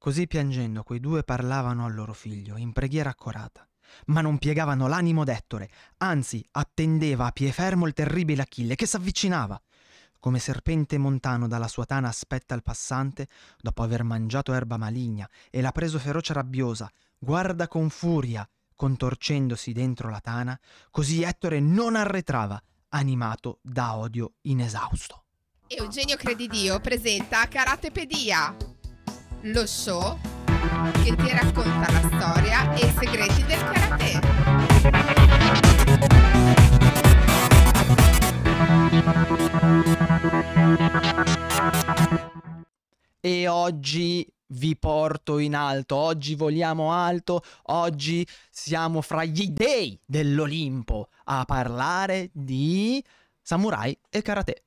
Così piangendo quei due parlavano al loro figlio in preghiera accorata, ma non piegavano l'animo d'Ettore, anzi attendeva a pie fermo il terribile Achille che s'avvicinava. Come serpente montano dalla sua tana aspetta il passante, dopo aver mangiato erba maligna e l'ha preso ferocia rabbiosa, guarda con furia, contorcendosi dentro la tana, così Ettore non arretrava, animato da odio inesausto. Eugenio Credidio presenta Karatepedia lo show che ti racconta la storia e i segreti del karate. E oggi vi porto in alto, oggi voliamo alto, oggi siamo fra gli dei dell'Olimpo a parlare di samurai e karate.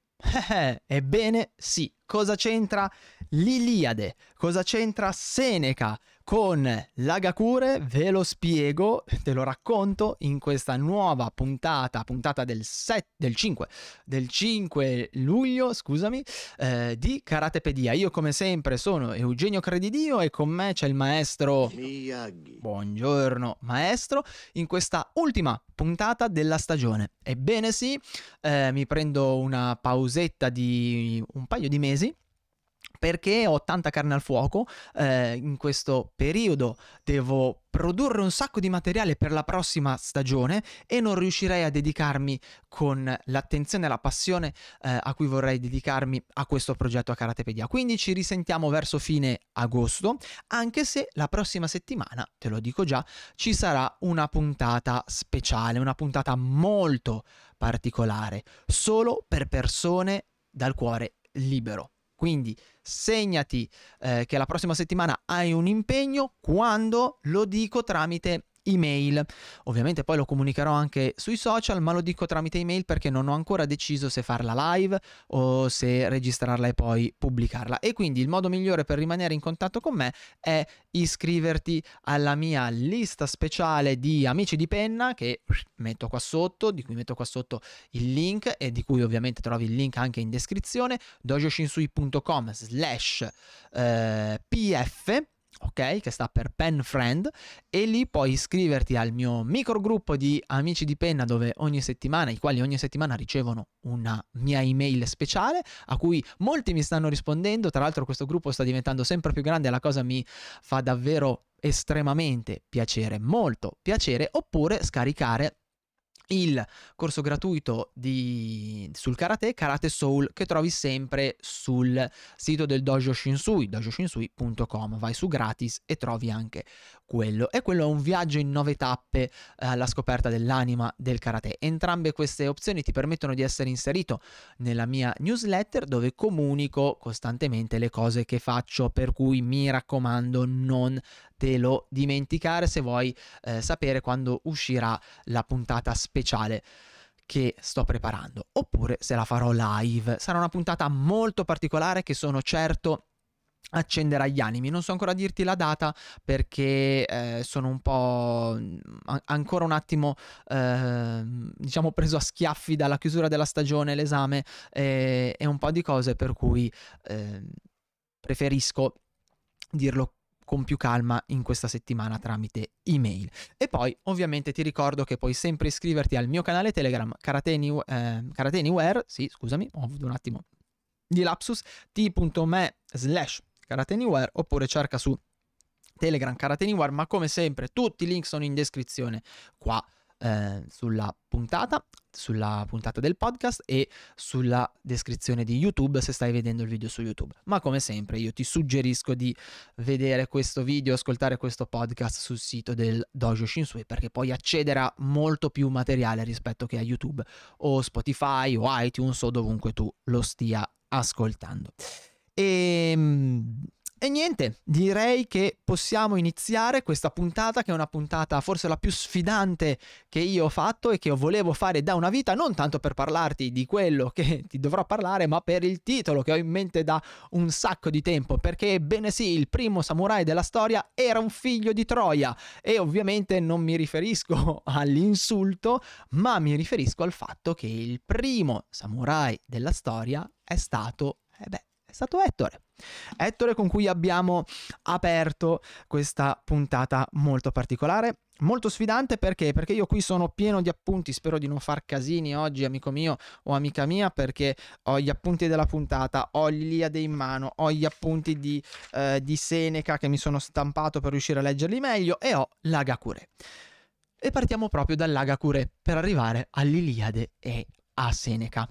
Ebbene sì, cosa c'entra l'Iliade? Cosa c'entra Seneca con l'Agakure? Ve lo spiego, te lo racconto in questa nuova puntata, puntata del, 7, del 5, del 5 luglio, scusami, eh, di Karatepedia. Io come sempre sono Eugenio Credidio e con me c'è il maestro Miyagi. Buongiorno maestro, in questa ultima puntata della stagione. Ebbene sì, eh, mi prendo una pausetta di un paio di mesi perché ho tanta carne al fuoco, eh, in questo periodo devo produrre un sacco di materiale per la prossima stagione e non riuscirei a dedicarmi con l'attenzione e la passione eh, a cui vorrei dedicarmi a questo progetto a Karatepedia. Quindi ci risentiamo verso fine agosto, anche se la prossima settimana, te lo dico già, ci sarà una puntata speciale, una puntata molto particolare, solo per persone dal cuore libero. Quindi segnati eh, che la prossima settimana hai un impegno quando lo dico tramite email. Ovviamente poi lo comunicherò anche sui social, ma lo dico tramite email perché non ho ancora deciso se farla live o se registrarla e poi pubblicarla. E quindi il modo migliore per rimanere in contatto con me è iscriverti alla mia lista speciale di amici di penna che metto qua sotto, di cui metto qua sotto il link e di cui ovviamente trovi il link anche in descrizione, dojoshinsui.com slash eh, pf ok? Che sta per Pen Friend e lì puoi iscriverti al mio microgruppo di amici di penna dove ogni settimana, i quali ogni settimana ricevono una mia email speciale a cui molti mi stanno rispondendo, tra l'altro questo gruppo sta diventando sempre più grande la cosa mi fa davvero estremamente piacere, molto piacere, oppure scaricare il corso gratuito di, sul karate, Karate Soul, che trovi sempre sul sito del Dojo Shinsui, dojoshinsui.com. Vai su gratis e trovi anche quello. E quello è un viaggio in nove tappe eh, alla scoperta dell'anima del karate. Entrambe queste opzioni ti permettono di essere inserito nella mia newsletter dove comunico costantemente le cose che faccio, per cui mi raccomando non lo dimenticare se vuoi eh, sapere quando uscirà la puntata speciale che sto preparando oppure se la farò live sarà una puntata molto particolare che sono certo accenderà gli animi. Non so ancora dirti la data perché eh, sono un po' ancora un attimo eh, diciamo preso a schiaffi dalla chiusura della stagione, l'esame e, e un po' di cose per cui eh, preferisco dirlo con più calma in questa settimana tramite email. E poi ovviamente ti ricordo che puoi sempre iscriverti al mio canale Telegram Karate, Anywhere, eh, sì scusami, ho avuto un attimo di lapsus, t.me slash Karate Anywhere oppure cerca su Telegram Karate Anywhere, ma come sempre tutti i link sono in descrizione qua eh, sulla puntata, sulla puntata del podcast e sulla descrizione di YouTube se stai vedendo il video su YouTube. Ma come sempre io ti suggerisco di vedere questo video, ascoltare questo podcast sul sito del Dojo Shinsui perché puoi accedere a molto più materiale rispetto che a YouTube o Spotify o iTunes o dovunque tu lo stia ascoltando. E ehm, e niente, direi che possiamo iniziare questa puntata che è una puntata forse la più sfidante che io ho fatto e che io volevo fare da una vita, non tanto per parlarti di quello che ti dovrò parlare, ma per il titolo che ho in mente da un sacco di tempo, perché bene sì, il primo samurai della storia era un figlio di Troia e ovviamente non mi riferisco all'insulto, ma mi riferisco al fatto che il primo samurai della storia è stato, eh beh, è stato Ettore. Ettore con cui abbiamo aperto questa puntata molto particolare, molto sfidante perché? Perché io qui sono pieno di appunti, spero di non far casini oggi, amico mio o amica mia, perché ho gli appunti della puntata, ho l'Iliade in mano, ho gli appunti di, eh, di Seneca che mi sono stampato per riuscire a leggerli meglio e ho l'Agakure. E partiamo proprio dall'Agakure per arrivare all'Iliade e a Seneca.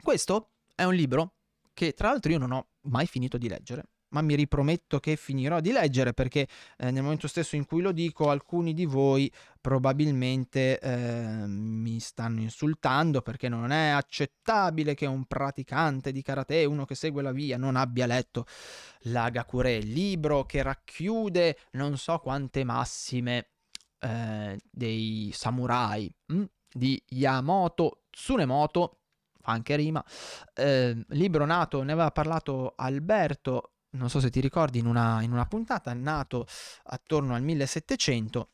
Questo è un libro che tra l'altro io non ho mai finito di leggere, ma mi riprometto che finirò di leggere perché eh, nel momento stesso in cui lo dico alcuni di voi probabilmente eh, mi stanno insultando perché non è accettabile che un praticante di karate, uno che segue la via, non abbia letto l'Agakure, libro che racchiude non so quante massime eh, dei samurai mh? Hm, di Yamamoto Tsunemoto fa anche rima. Eh, libro nato, ne aveva parlato Alberto, non so se ti ricordi, in una, in una puntata, nato attorno al 1700.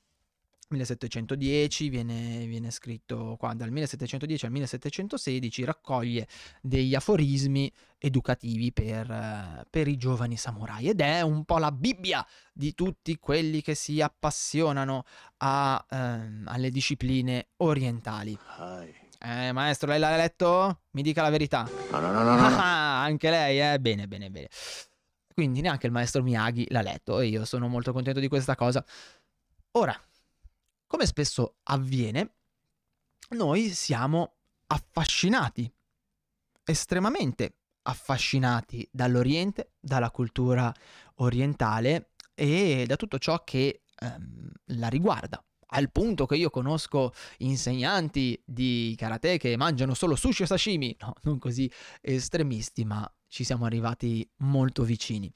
1710 viene, viene, scritto qua dal 1710 al 1716 raccoglie degli aforismi educativi per, per, i giovani samurai ed è un po' la Bibbia di tutti quelli che si appassionano a, ehm, alle discipline orientali. Hi. Eh, maestro, lei l'ha letto? Mi dica la verità. No, no, no, no. no. Ah, anche lei, eh? Bene, bene, bene. Quindi neanche il maestro Miyagi l'ha letto e io sono molto contento di questa cosa. Ora, come spesso avviene, noi siamo affascinati, estremamente affascinati dall'Oriente, dalla cultura orientale e da tutto ciò che ehm, la riguarda al punto che io conosco insegnanti di karate che mangiano solo sushi e sashimi, no, non così estremisti, ma ci siamo arrivati molto vicini.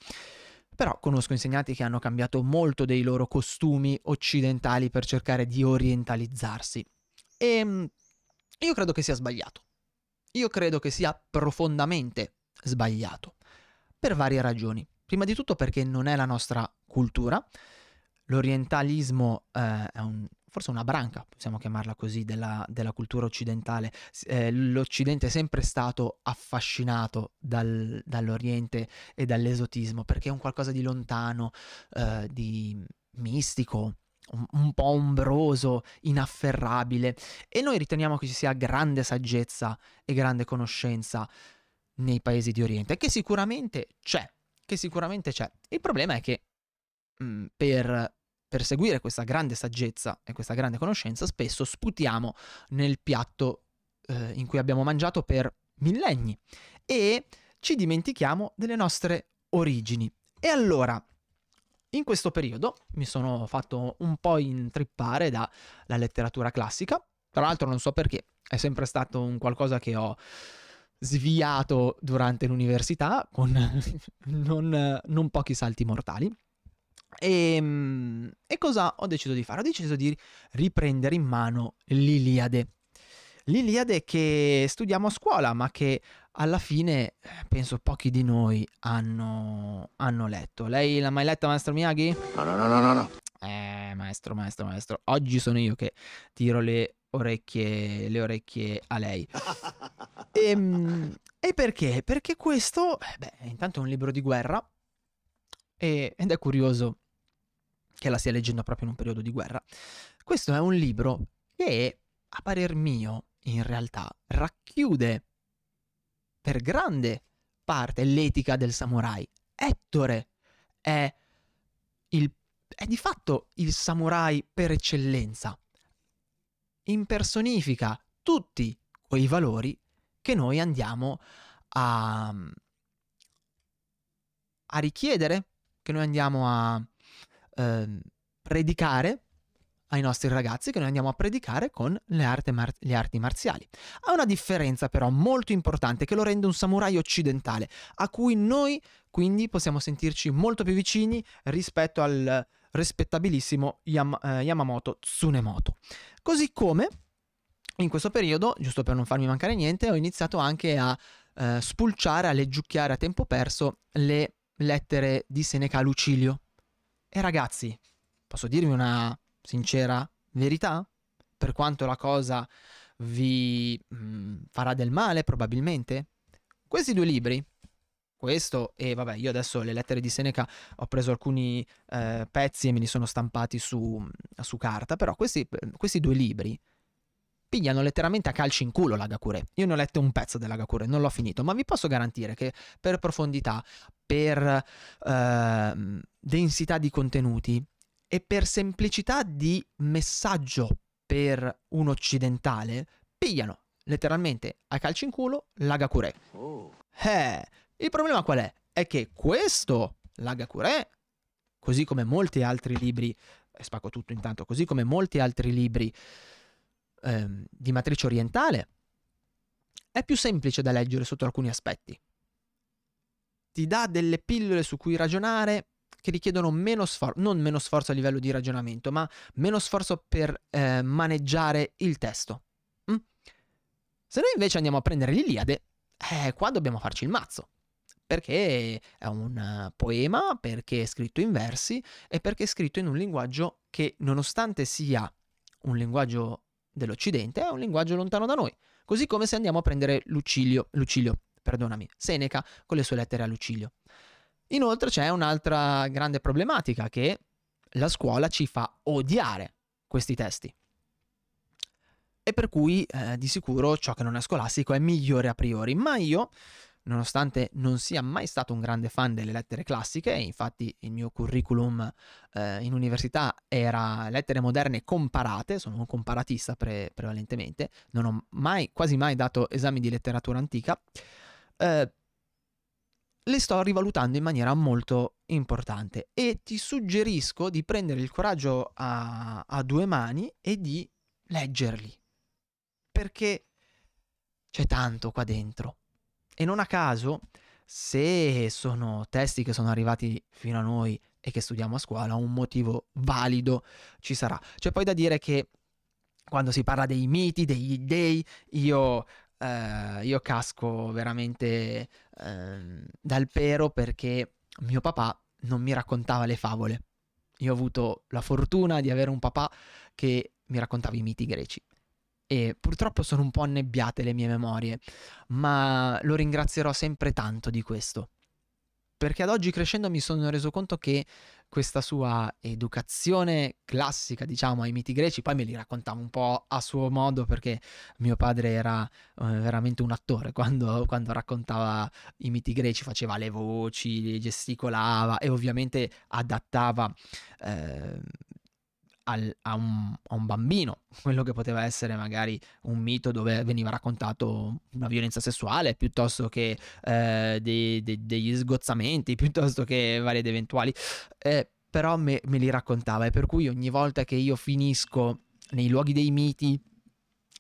Però conosco insegnanti che hanno cambiato molto dei loro costumi occidentali per cercare di orientalizzarsi. E ehm, io credo che sia sbagliato. Io credo che sia profondamente sbagliato. Per varie ragioni. Prima di tutto perché non è la nostra cultura l'orientalismo eh, è un, forse una branca, possiamo chiamarla così, della, della cultura occidentale. Eh, L'Occidente è sempre stato affascinato dal, dall'Oriente e dall'esotismo perché è un qualcosa di lontano, eh, di mistico, un, po' ombroso, inafferrabile e noi riteniamo che ci sia grande saggezza e grande conoscenza nei paesi di Oriente, che sicuramente c'è, che sicuramente c'è. Il problema è che mh, mm, per per seguire questa grande saggezza e questa grande conoscenza, spesso sputiamo nel piatto eh, in cui abbiamo mangiato per millenni e ci dimentichiamo delle nostre origini. E allora, in questo periodo mi sono fatto un po' intrippare dalla letteratura classica, tra l'altro non so perché, è sempre stato un qualcosa che ho sviato durante l'università con non, non pochi salti mortali. E, ehm, e, cosa ho deciso di fare? Ho deciso di riprendere in mano l'Iliade. L'Iliade che studiamo a scuola, ma che alla fine eh, penso pochi di noi hanno, hanno letto. Lei l'ha mai letta, maestro Miyagi? No, no, no, no, no. Eh, maestro, maestro, maestro. Oggi sono io che tiro le orecchie, le orecchie a lei. e, ehm, e perché? Perché questo, eh, beh, intanto è un libro di guerra. Ed è curioso che la stia leggendo proprio in un periodo di guerra. Questo è un libro che, a parer mio, in realtà racchiude per grande parte l'etica del samurai. Ettore è, il, è di fatto il samurai per eccellenza. Impersonifica tutti quei valori che noi andiamo a, a richiedere, che noi andiamo a eh, predicare ai nostri ragazzi che noi andiamo a predicare con le, arte mar- le, arti marziali. Ha una differenza però molto importante che lo rende un samurai occidentale, a cui noi quindi possiamo sentirci molto più vicini rispetto al rispettabilissimo Yam- eh, Yamamoto Tsunemoto. Così come in questo periodo, giusto per non farmi mancare niente, ho iniziato anche a eh, spulciare, a leggiucchiare a tempo perso le lettere di Seneca Lucilio, e ragazzi, posso dirvi una sincera verità? Per quanto la cosa vi mh, mm, farà del male, probabilmente, questi due libri, questo e vabbè io adesso le lettere di Seneca ho preso alcuni eh, pezzi e me li sono stampati su, su carta, però questi, questi, due libri pigliano letteralmente a calci in culo l'Agakure. Io ne ho letto un pezzo dell'Agakure, non l'ho finito, ma vi posso garantire che per profondità, per eh, densità di contenuti e per semplicità di messaggio per un occidentale, pigliano letteralmente a calci in culo l'Agakure. Oh. Eh, il problema qual è? È che questo, l'Agakure, così come molti altri libri, e spacco tutto intanto, così come molti altri libri ehm, di matrice orientale, è più semplice da leggere sotto alcuni aspetti. Ti dà delle pillole su cui ragionare che richiedono meno sforzo, non meno sforzo a livello di ragionamento, ma meno sforzo per eh, maneggiare il testo. Mm? Se noi invece andiamo a prendere l'Iliade, eh, qua dobbiamo farci il mazzo perché è un poema, perché è scritto in versi e perché è scritto in un linguaggio che nonostante sia un linguaggio dell'Occidente, è un linguaggio lontano da noi. Così come se andiamo a prendere Lucilio, Lucilio, perdonami, Seneca con le sue lettere a Lucilio. Inoltre c'è un'altra grande problematica che la scuola ci fa odiare questi testi. E per cui eh, di sicuro ciò che non è scolastico è migliore a priori, ma io nonostante non sia mai stato un grande fan delle lettere classiche, infatti il mio curriculum eh, in università era lettere moderne comparate, sono un comparatista pre- prevalentemente, non ho mai, quasi mai dato esami di letteratura antica, eh, le sto rivalutando in maniera molto importante e ti suggerisco di prendere il coraggio a, a due mani e di leggerli, perché c'è tanto qua dentro e non a caso, se sono testi che sono arrivati fino a noi e che studiamo a scuola, un motivo valido ci sarà. C'è poi da dire che quando si parla dei miti, degli dei, io, eh, io casco veramente eh, dal pero perché mio papà non mi raccontava le favole. Io ho avuto la fortuna di avere un papà che mi raccontava i miti greci e purtroppo sono un po' annebbiate le mie memorie, ma lo ringrazierò sempre tanto di questo. Perché ad oggi crescendo mi sono reso conto che questa sua educazione classica, diciamo, ai miti greci, poi me li raccontava un po' a suo modo perché mio padre era eh, veramente un attore quando, quando, raccontava i miti greci, faceva le voci, gesticolava e ovviamente adattava eh, al, a, un, a, un, bambino, quello che poteva essere magari un mito dove veniva raccontato una violenza sessuale piuttosto che eh, dei, dei, degli sgozzamenti, piuttosto che vari ed eventuali, eh, però me, me li raccontava e per cui ogni volta che io finisco nei luoghi dei miti,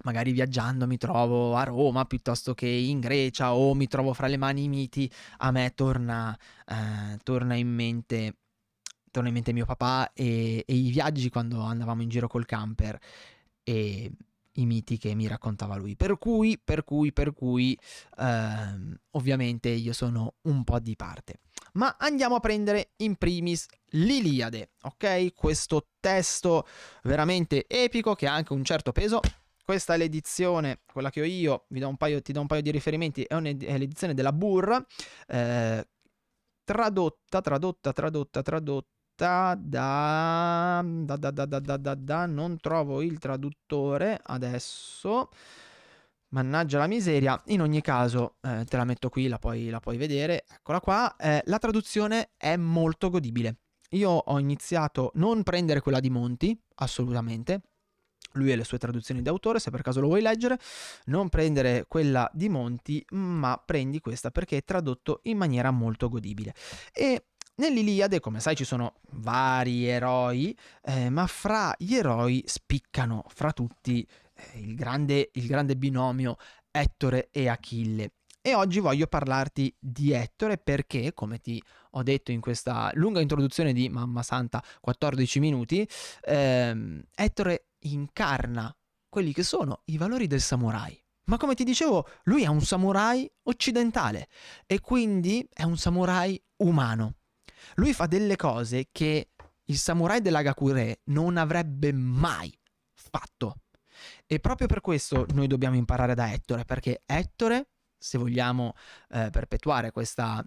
magari viaggiando mi trovo a Roma piuttosto che in Grecia o mi trovo fra le mani i miti, a me torna, eh, torna in mente torna in mente mio papà e, e, i viaggi quando andavamo in giro col camper e i miti che mi raccontava lui. Per cui, per cui, per cui, ehm, ovviamente io sono un po' di parte. Ma andiamo a prendere in primis l'Iliade, ok? Questo testo veramente epico che ha anche un certo peso. Questa è l'edizione, quella che ho io, vi do un paio, ti do un paio di riferimenti, è, è l'edizione della Burr, eh, tradotta, tradotta, tradotta, tradotta da da, da, da, da, da, da, non trovo il traduttore adesso. Mannaggia la miseria. In ogni caso, eh, te la metto qui, la puoi, la puoi vedere. Eccola qua. Eh, la traduzione è molto godibile. Io ho iniziato non prendere quella di Monti, assolutamente. Lui e le sue traduzioni d'autore, se per caso lo vuoi leggere, non prendere quella di Monti, ma prendi questa perché è tradotto in maniera molto godibile. E Nell'Iliade, come sai, ci sono vari eroi, eh, ma fra gli eroi spiccano fra tutti eh, il, grande, il grande binomio Ettore e Achille. E oggi voglio parlarti di Ettore perché, come ti ho detto in questa lunga introduzione di Mamma Santa, 14 minuti, ehm, Ettore incarna quelli che sono i valori del samurai. Ma come ti dicevo, lui è un samurai occidentale e quindi è un samurai umano. Lui fa delle cose che il samurai dell'Agakure non avrebbe mai fatto. E proprio per questo noi dobbiamo imparare da Ettore, perché Ettore, se vogliamo eh, perpetuare questa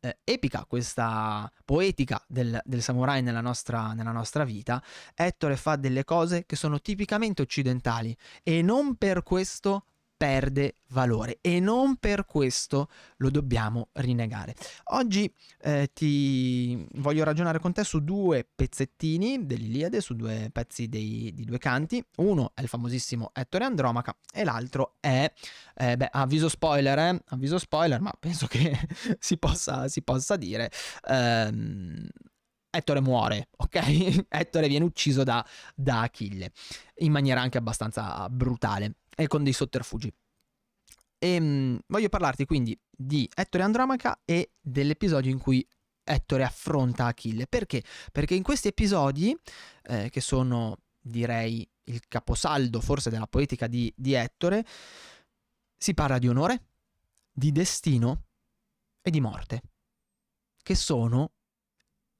eh, epica, questa poetica del, del samurai nella nostra, nella nostra vita, Ettore fa delle cose che sono tipicamente occidentali e non per questo perde valore e non per questo lo dobbiamo rinnegare. Oggi eh, ti voglio ragionare con te su due pezzettini dell'Iliade, su due pezzi dei, di due canti. Uno è il famosissimo Ettore Andromaca e l'altro è, eh, beh, avviso spoiler, eh? avviso spoiler, ma penso che si, possa, si possa dire. Ehm, Ettore muore, ok? Ettore viene ucciso da, da Achille in maniera anche abbastanza brutale e con dei sotterfugi. E ehm, mh, voglio parlarti quindi di Ettore Andromaca e dell'episodio in cui Ettore affronta Achille. Perché? Perché in questi episodi, eh, che sono direi il caposaldo forse della poetica di, di Ettore, si parla di onore, di destino e di morte, che sono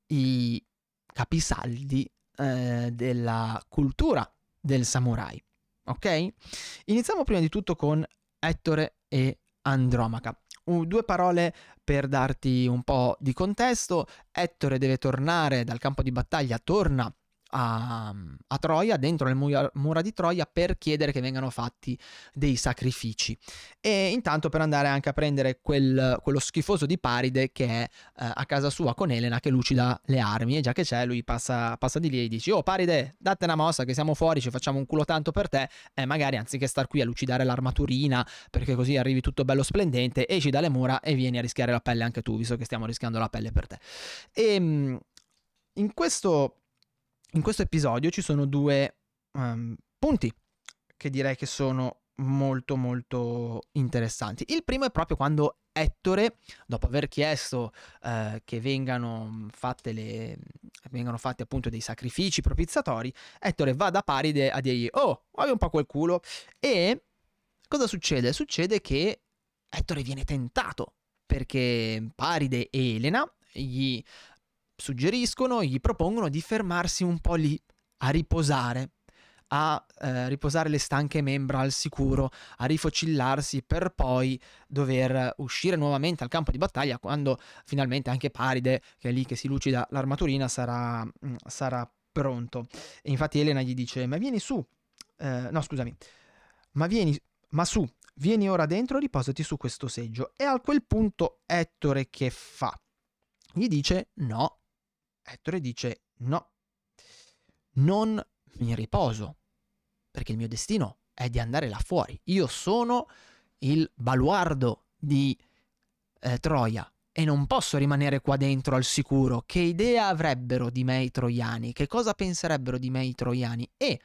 i capisaldi eh, della cultura del samurai. Ok? Iniziamo prima di tutto con Ettore e Andromaca. Uh, due parole per darti un po' di contesto. Ettore deve tornare dal campo di battaglia, torna a, a, Troia, dentro le mura, di Troia, per chiedere che vengano fatti dei sacrifici. E intanto per andare anche a prendere quel, quello schifoso di Paride che è eh, a casa sua con Elena che lucida le armi. E già che c'è, lui passa, passa di lì e dice: Oh, Paride, date una mossa che siamo fuori, ci facciamo un culo tanto per te. E magari anziché star qui a lucidare l'armaturina, perché così arrivi tutto bello splendente, esci dalle mura e vieni a rischiare la pelle anche tu, visto che stiamo rischiando la pelle per te. E ehm, in questo in questo episodio ci sono due um, punti che direi che sono molto molto interessanti. Il primo è proprio quando Ettore, dopo aver chiesto uh, che vengano fatte le vengano fatti appunto dei sacrifici propiziatori, Ettore va da Paride a dirgli "Oh, muovi un po' quel culo" e cosa succede? Succede che Ettore viene tentato perché Paride e Elena gli suggeriscono, gli propongono di fermarsi un po' lì, a riposare, a eh, riposare le stanche membra al sicuro, a rifocillarsi per poi dover uscire nuovamente al campo di battaglia quando finalmente anche Paride, che è lì che si lucida l'armaturina, sarà, mm, sarà pronto. E infatti Elena gli dice, ma vieni su, eh, no scusami, ma vieni, ma su, vieni ora dentro, riposati su questo seggio. E a quel punto Ettore che fa? Gli dice no, Ettore dice no, non mi riposo, perché il mio destino è di andare là fuori. Io sono il baluardo di eh, Troia e non posso rimanere qua dentro al sicuro. Che idea avrebbero di me i troiani? Che cosa penserebbero di me i troiani? E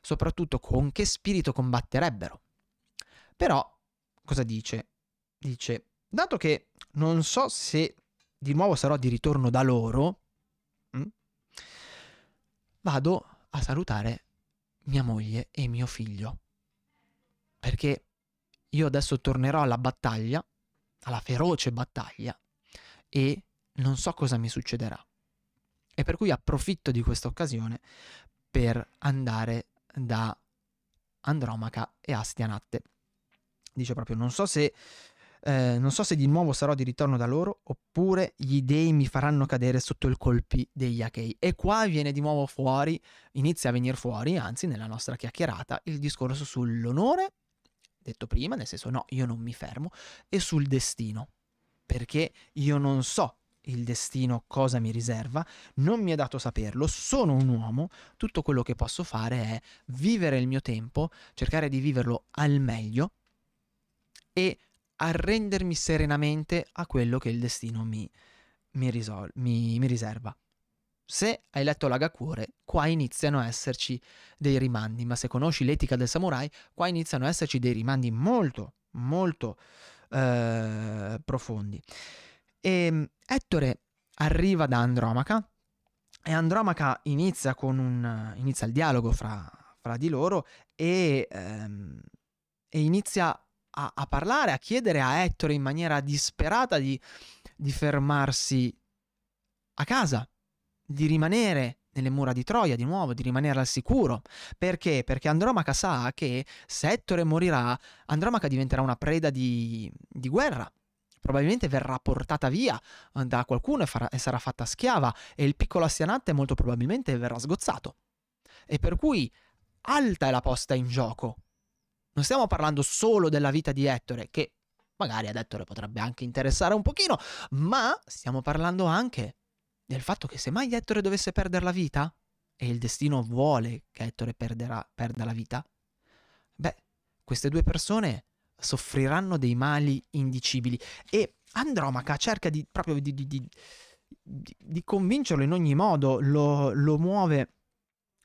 soprattutto con che spirito combatterebbero? Però, cosa dice? Dice, dato che non so se di nuovo sarò di ritorno da loro, vado a salutare mia moglie e mio figlio. Perché io adesso tornerò alla battaglia, alla feroce battaglia, e non so cosa mi succederà. E per cui approfitto di questa occasione per andare da Andromaca e Astianatte. Dice proprio, non so se eh, non so se di nuovo sarò di ritorno da loro oppure gli dei mi faranno cadere sotto i colpi degli Achei. E qua viene di nuovo fuori, inizia a venire fuori, anzi nella nostra chiacchierata, il discorso sull'onore, detto prima, nel senso no, io non mi fermo, e sul destino, perché io non so il destino cosa mi riserva, non mi è dato saperlo, sono un uomo, tutto quello che posso fare è vivere il mio tempo, cercare di viverlo al meglio e arrendermi serenamente a quello che il destino mi, mi, risol- mi, mi riserva. Se hai letto l'Agakure, qua iniziano a esserci dei rimandi, ma se conosci l'etica del samurai, qua iniziano a esserci dei rimandi molto, molto eh, profondi. E ehm, Ettore arriva da Andromaca e Andromaca inizia, un, inizia il dialogo fra, fra di loro e, ehm, e inizia a, a parlare, a chiedere a Ettore in maniera disperata di, di fermarsi a casa, di rimanere nelle mura di Troia di nuovo, di rimanere al sicuro. Perché? Perché Andromaca sa che se Ettore morirà, Andromaca diventerà una preda di, di guerra probabilmente verrà portata via da qualcuno e, farà, e sarà fatta schiava e il piccolo Astianante molto probabilmente verrà sgozzato. E per cui alta è la posta in gioco. Non stiamo parlando solo della vita di Ettore, che magari ad Ettore potrebbe anche interessare un pochino, ma stiamo parlando anche del fatto che se mai Ettore dovesse perdere la vita, e il destino vuole che Ettore perderà, perda la vita, beh, queste due persone soffriranno dei mali indicibili. E Andromaca cerca di, proprio di, di, di convincerlo in ogni modo, lo, lo muove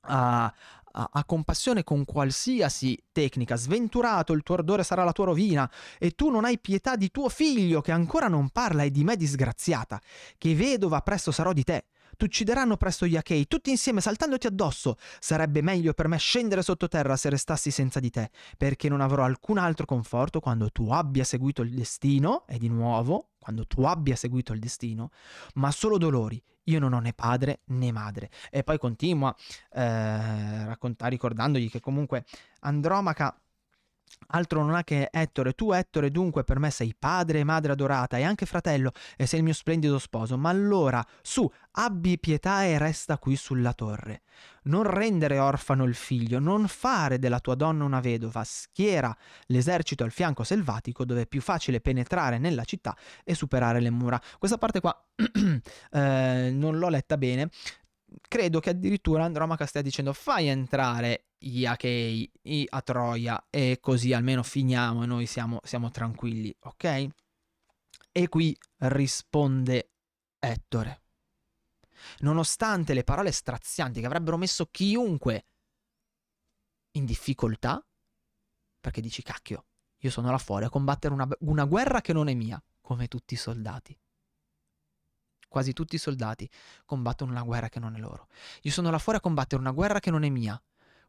a, a, a, compassione con qualsiasi tecnica. Sventurato, il tuo ardore sarà la tua rovina, e tu non hai pietà di tuo figlio che ancora non parla e di me disgraziata, che vedova presto sarò di te. T'uccideranno presto gli Achei, tutti insieme saltandoti addosso. Sarebbe meglio per me scendere sottoterra se restassi senza di te, perché non avrò alcun altro conforto quando tu abbia seguito il destino, e di nuovo, quando tu abbia seguito il destino, ma solo dolori. Io non ho né padre né madre. E poi continua eh, raccontare, ricordandogli che comunque Andromaca Altro non ha che Ettore, tu Ettore dunque per me sei padre e madre adorata e anche fratello e sei il mio splendido sposo, ma allora su, abbi pietà e resta qui sulla torre. Non rendere orfano il figlio, non fare della tua donna una vedova, schiera l'esercito al fianco selvatico dove è più facile penetrare nella città e superare le mura. Questa parte qua eh, non l'ho letta bene, credo che addirittura Andromaca stia dicendo fai entrare gli Achei a Troia e così almeno finiamo e noi siamo, siamo tranquilli, ok? E qui risponde Ettore. Nonostante le parole strazianti che avrebbero messo chiunque in difficoltà, perché dici cacchio, io sono là fuori a combattere una, una guerra che non è mia, come tutti i soldati quasi tutti i soldati combattono una guerra che non è loro. Io sono là fuori a combattere una guerra che non è mia,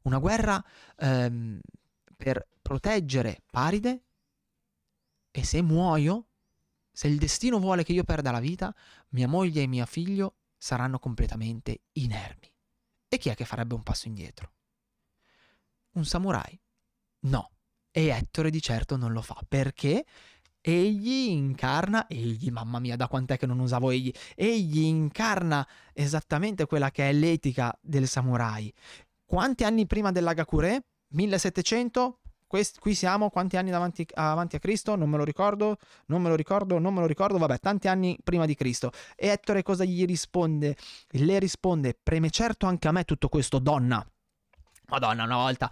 una guerra ehm, per proteggere Paride e se muoio, se il destino vuole che io perda la vita, mia moglie e mio figlio saranno completamente inermi. E chi è che farebbe un passo indietro? Un samurai? No. E Ettore di certo non lo fa. Perché? Egli incarna, egli, mamma mia, da quant'è che non usavo egli, egli incarna esattamente quella che è l'etica del samurai. Quanti anni prima dell'Agakure? 1700? Quest, qui siamo, quanti anni davanti, avanti a Cristo? Non me lo ricordo, non me lo ricordo, non me lo ricordo, vabbè, tanti anni prima di Cristo. E Ettore cosa gli risponde? Le risponde, preme certo anche a me tutto questo, donna. Madonna, una volta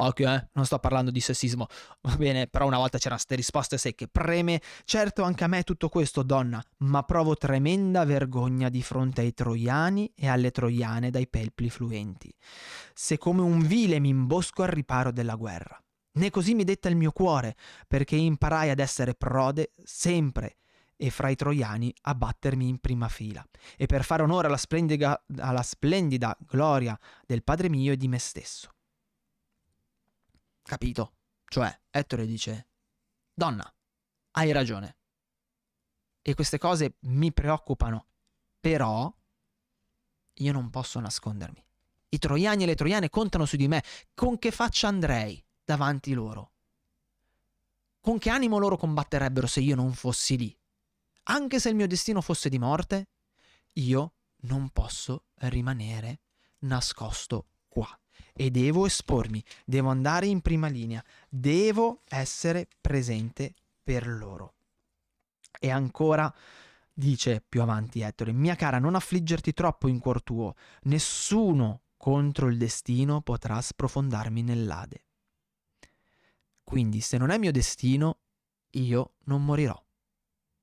Occhio, eh, non sto parlando di sessismo, va bene, però una volta c'erano queste risposte secche. Preme, certo anche a me tutto questo, donna, ma provo tremenda vergogna di fronte ai troiani e alle troiane dai pelpli fluenti. Se come un vile mi imbosco al riparo della guerra. Né così mi detta il mio cuore, perché imparai ad essere prode sempre e fra i troiani a battermi in prima fila, e per fare onore alla splendida, alla splendida gloria del padre mio e di me stesso. Capito? Cioè, Ettore dice, donna, hai ragione. E queste cose mi preoccupano, però io non posso nascondermi. I troiani e le troiane contano su di me. Con che faccia andrei davanti loro? Con che animo loro combatterebbero se io non fossi lì? Anche se il mio destino fosse di morte, io non posso rimanere nascosto e devo espormi, devo andare in prima linea, devo essere presente per loro. E ancora dice più avanti Ettore, mia cara, non affliggerti troppo in cuor tuo, nessuno contro il destino potrà sprofondarmi nell'Ade. Quindi se non è mio destino, io non morirò.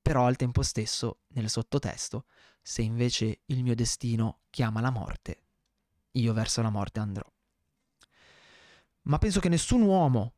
Però al tempo stesso, nel sottotesto, se invece il mio destino chiama la morte, io verso la morte andrò ma penso che nessun uomo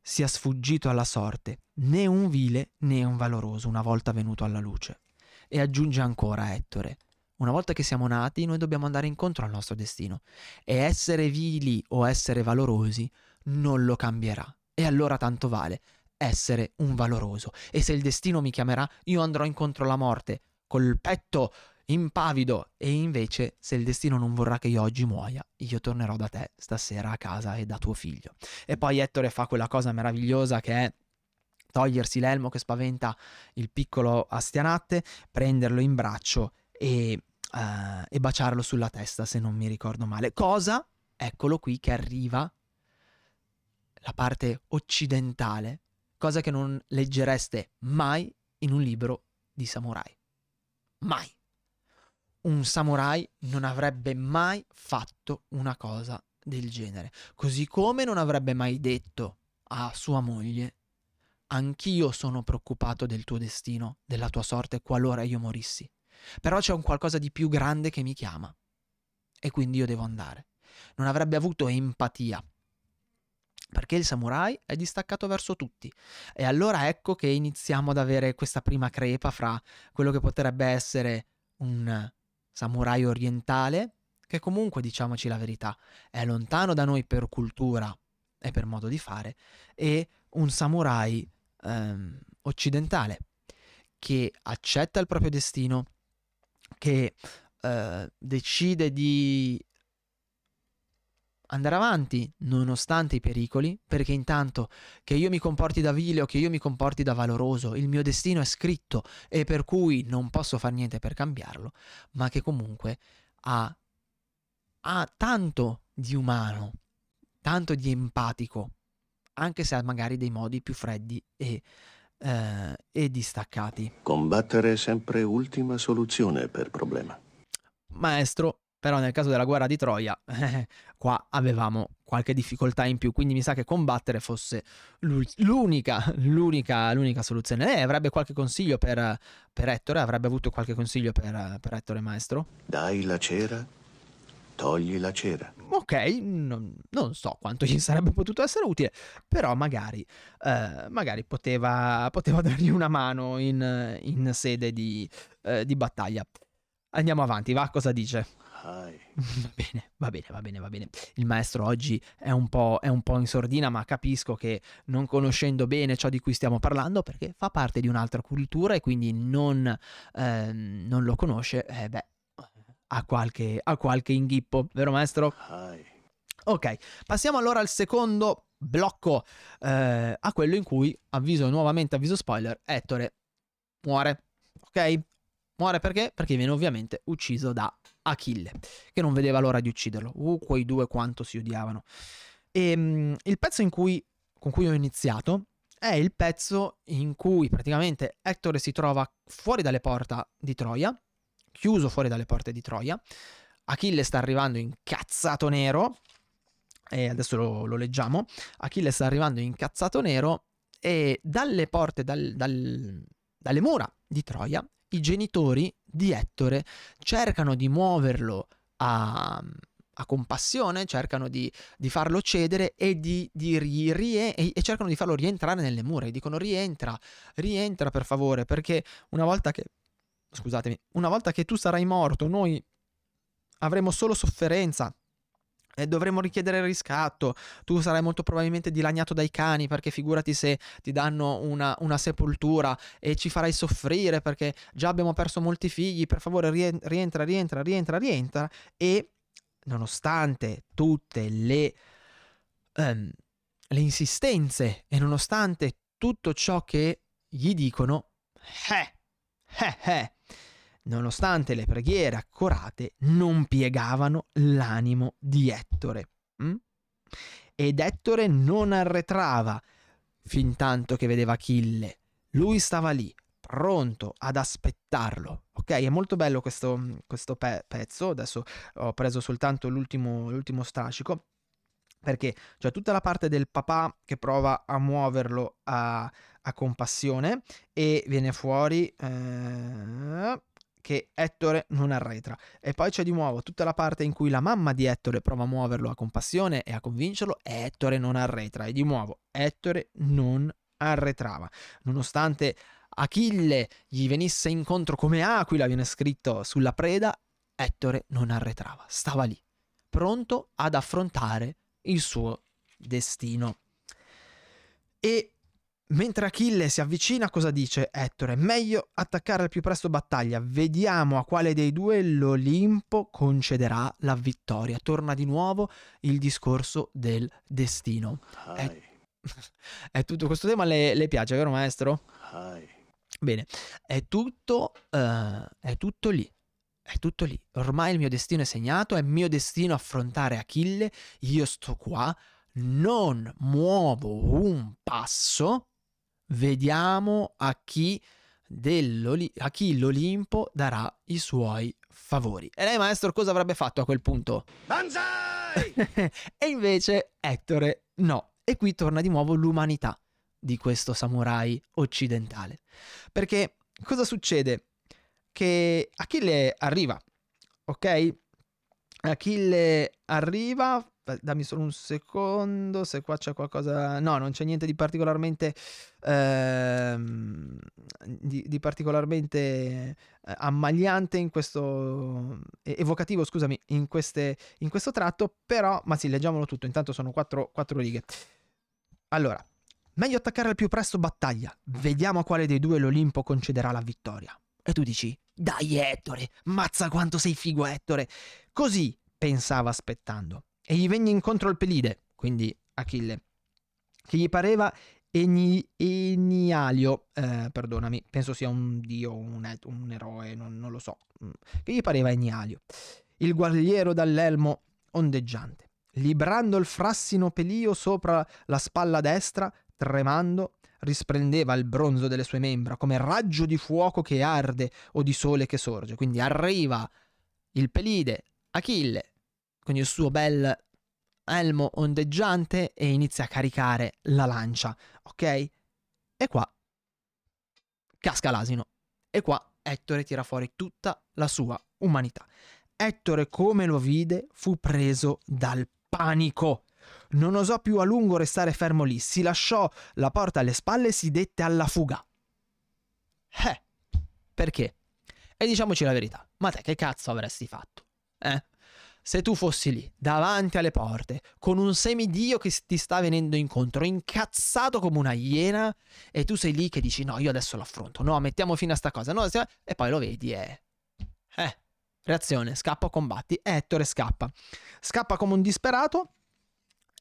sia sfuggito alla sorte, né un vile né un valoroso una volta venuto alla luce. E aggiunge ancora Ettore, una volta che siamo nati noi dobbiamo andare incontro al nostro destino e essere vili o essere valorosi non lo cambierà. E allora tanto vale essere un valoroso. E se il destino mi chiamerà, io andrò incontro alla morte, col petto impavido e invece se il destino non vorrà che io oggi muoia, io tornerò da te stasera a casa e da tuo figlio. E poi Ettore fa quella cosa meravigliosa che è togliersi l'elmo che spaventa il piccolo Astianatte, prenderlo in braccio e, uh, e baciarlo sulla testa, se non mi ricordo male. Cosa, eccolo qui, che arriva la parte occidentale, cosa che non leggereste mai in un libro di samurai. Mai. Un samurai non avrebbe mai fatto una cosa del genere, così come non avrebbe mai detto a sua moglie Anch'io sono preoccupato del tuo destino, della tua sorte, qualora io morissi. Però c'è un qualcosa di più grande che mi chiama. E quindi io devo andare. Non avrebbe avuto empatia. Perché il samurai è distaccato verso tutti. E allora ecco che iniziamo ad avere questa prima crepa fra quello che potrebbe essere un samurai orientale, che comunque, diciamoci la verità, è lontano da noi per cultura e per modo di fare, e un samurai ehm, occidentale che accetta il proprio destino, che eh, decide di andare avanti nonostante i pericoli, perché intanto che io mi comporti da vile o che io mi comporti da valoroso, il mio destino è scritto e per cui non posso fare niente per cambiarlo, ma che comunque ha, ha tanto di umano, tanto di empatico anche se ha magari dei modi più freddi e, eh, e distaccati. Combattere è sempre ultima soluzione per problema. Maestro, però nel caso della guerra di Troia, eh, qua avevamo qualche difficoltà in più, quindi mi sa che combattere fosse l'unica, l'unica, l'unica soluzione. Lei avrebbe qualche consiglio per, per Ettore? Avrebbe avuto qualche consiglio per, per Ettore, maestro? Dai la cera Togli la cera. Ok, non, non, so quanto gli sarebbe potuto essere utile, però magari, eh, magari poteva, poteva, dargli una mano in, in sede di, eh, di, battaglia. Andiamo avanti, va, cosa dice? Va bene, va bene, va bene, va bene. Il maestro oggi è un, è un, po', in sordina, ma capisco che non conoscendo bene ciò di cui stiamo parlando, perché fa parte di un'altra cultura e quindi non, eh, non lo conosce, eh, beh, a qualche, a qualche inghippo, vero maestro? Ok, passiamo allora al secondo blocco, eh, a quello in cui, avviso nuovamente, avviso spoiler, Ettore muore, ok? Muore perché? Perché viene ovviamente ucciso da Achille, che non vedeva l'ora di ucciderlo. Uh, quei due quanto si odiavano. E um, il pezzo cui, con cui ho iniziato è il pezzo in cui praticamente Ettore si trova fuori dalle porte di Troia, chiuso fuori dalle porte di Troia. Achille sta arrivando incazzato nero, e adesso lo, lo leggiamo. Achille sta arrivando incazzato nero e dalle porte, dal, dal, dalle mura di Troia, i genitori di Ettore cercano di muoverlo a, a compassione, cercano di, di, farlo cedere e, di, di rie, e, e, cercano di farlo rientrare nelle mura. E dicono rientra, rientra per favore, perché una volta che scusatemi, una volta che tu sarai morto, noi avremo solo sofferenza e dovremo richiedere il riscatto. Tu sarai molto probabilmente dilaniato dai cani perché figurati se ti danno una, una, sepoltura e ci farai soffrire perché già abbiamo perso molti figli. Per favore, rientra, rientra, rientra, rientra. E nonostante tutte le, um, le insistenze e nonostante tutto ciò che gli dicono, eh, eh, eh, nonostante le preghiere accorate, non piegavano l'animo di Ettore. Mm? Ed Ettore non arretrava fin tanto che vedeva Achille. Lui stava lì, pronto ad aspettarlo. Ok, è molto bello questo, questo pe- pezzo. Adesso ho preso soltanto l'ultimo, l'ultimo strascico. Perché c'è tutta la parte del papà che prova a muoverlo a, a compassione e viene fuori. Eh, che Ettore non arretra. E poi c'è di nuovo tutta la parte in cui la mamma di Ettore prova a muoverlo a compassione e a convincerlo e Ettore non arretra. E di nuovo Ettore non arretrava. Nonostante Achille gli venisse incontro come aquila, viene scritto sulla preda, Ettore non arretrava, stava lì, pronto ad affrontare il suo destino. E Mentre Achille si avvicina, cosa dice Ettore? Meglio attaccare al più presto battaglia. Vediamo a quale dei due l'Olimpo concederà la vittoria. Torna di nuovo il discorso del destino. Et- è tutto questo tema le, le piace, vero maestro? Hai. Bene, è tutto, eh, è tutto lì. È tutto lì. Ormai il mio destino è segnato, è mio destino affrontare Achille. Io sto qua, non muovo un passo. Vediamo a chi, a chi l'Olimpo darà i suoi favori. E lei, maestro, cosa avrebbe fatto a quel punto? Banzai! e invece Ettore no. E qui torna di nuovo l'umanità di questo samurai occidentale. Perché cosa succede? Che Achille arriva, ok? Achille arriva, dammi solo un secondo, se qua c'è qualcosa... No, non c'è niente di particolarmente... Ehm, di, di, particolarmente eh, ammagliante in questo... evocativo, scusami, in, queste, in questo tratto, però... Ma sì, leggiamolo tutto, intanto sono quattro, quattro righe. Allora, meglio attaccare al più presto battaglia. Vediamo a quale dei due l'Olimpo concederà la vittoria. E tu dici, dai Ettore, mazza quanto sei figo Ettore. Così pensava aspettando. E gli venne incontro il Pelide, quindi Achille, che gli pareva Eni, Enialio, eh, perdonami, penso sia un dio, un, un eroe, non, non, lo so, mm, che gli pareva Enialio, il guerriero dall'elmo ondeggiante librando il frassino pelio sopra la spalla destra, tremando, risplendeva il bronzo delle sue membra come raggio di fuoco che arde o di sole che sorge. Quindi arriva il pelide, Achille, con il suo bel elmo ondeggiante e inizia a caricare la lancia, ok? E qua casca l'asino. E qua Ettore tira fuori tutta la sua umanità. Ettore, come lo vide, fu preso dal panico. Non osò più a lungo restare fermo lì, si lasciò la porta alle spalle e si dette alla fuga. Eh, perché? E diciamoci la verità, ma te che cazzo avresti fatto? Eh? Se tu fossi lì, davanti alle porte, con un semidio che ti sta venendo incontro, incazzato come una iena, e tu sei lì che dici no, io adesso l'affronto, no, mettiamo fine a sta cosa, no, e poi lo vedi e... Eh, reazione, scappa o combatti, Ettore scappa. Scappa come un disperato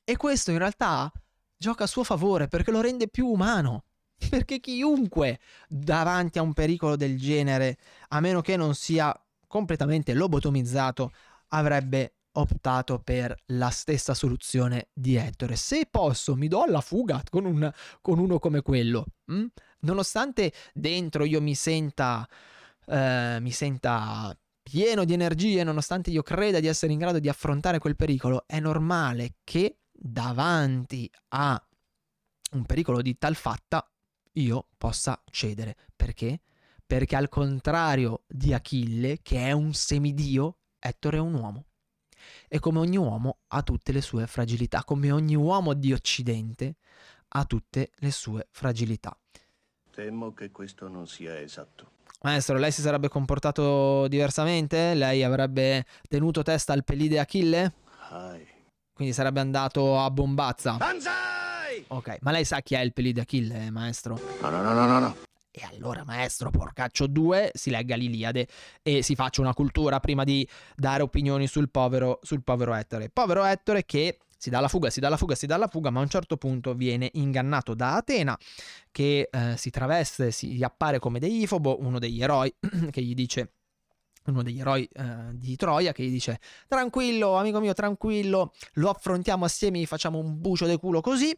e questo in realtà gioca a suo favore perché lo rende più umano. Perché chiunque davanti a un pericolo del genere, a meno che non sia completamente lobotomizzato, avrebbe optato per la stessa soluzione di Ettore. Se posso, mi do alla fuga con, un, con uno come quello. Hm? Nonostante dentro io mi senta, eh, mi senta pieno di energie, nonostante io creda di essere in grado di affrontare quel pericolo, è normale che davanti a un pericolo di tal fatta io possa cedere. Perché? Perché al contrario di Achille, che è un semidio, Ettore è un uomo. E come ogni uomo ha tutte le sue fragilità, come ogni uomo di Occidente ha tutte le sue fragilità. Temo che questo non sia esatto. Maestro, lei si sarebbe comportato diversamente? Lei avrebbe tenuto testa al pelide Achille? Hai. Quindi sarebbe andato a bombazza. Banzai! Ok, ma lei sa chi è il pelide Achille, maestro? No, no, no, no, no. E allora, maestro, porcaccio 2, si legga l'Iliade e si faccia una cultura prima di dare opinioni sul povero, sul povero Ettore. Povero Ettore che si dà la fuga, si dà la fuga, si dà la fuga, ma a un certo punto viene ingannato da Atena, che eh, si traveste, si appare come Deifobo, uno degli eroi, che gli dice uno degli eroi eh, di Troia che gli dice tranquillo amico mio tranquillo lo affrontiamo assieme gli facciamo un bucio de culo così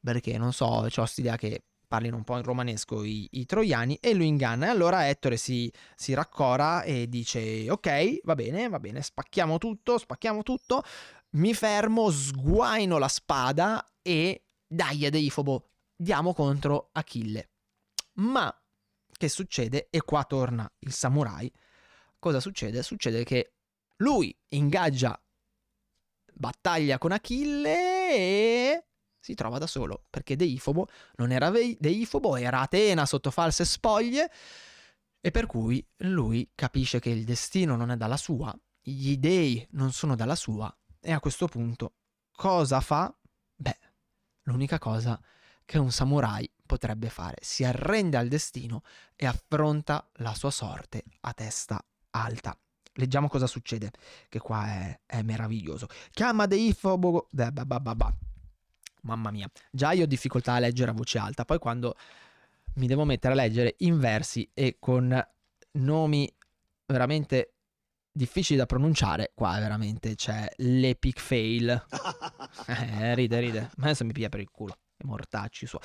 perché non so ho quest'idea che parlino un po' in romanesco i, i, troiani e lo inganna e allora Ettore si, si raccora e dice ok va bene va bene spacchiamo tutto spacchiamo tutto mi fermo, sguaino la spada e dai Adeifobo, diamo contro Achille. Ma che succede? E qua torna il samurai. Cosa succede? Succede che lui ingaggia battaglia con Achille e si trova da solo perché Deifobo non era Deifobo, era Atena sotto false spoglie e per cui lui capisce che il destino non è dalla sua, gli dei non sono dalla sua e a questo punto cosa fa? Beh, l'unica cosa che un samurai potrebbe fare. Si arrende al destino e affronta la sua sorte a testa alta. Leggiamo cosa succede, che qua è, è meraviglioso. Chiama Deifobo... Mamma mia, già io ho difficoltà a leggere a voce alta, poi quando mi devo mettere a leggere in versi e con nomi veramente difficili da pronunciare, qua veramente c'è l'epic fail. Eh, ride, ride, ma adesso mi piglia per il culo, i mortacci suoi.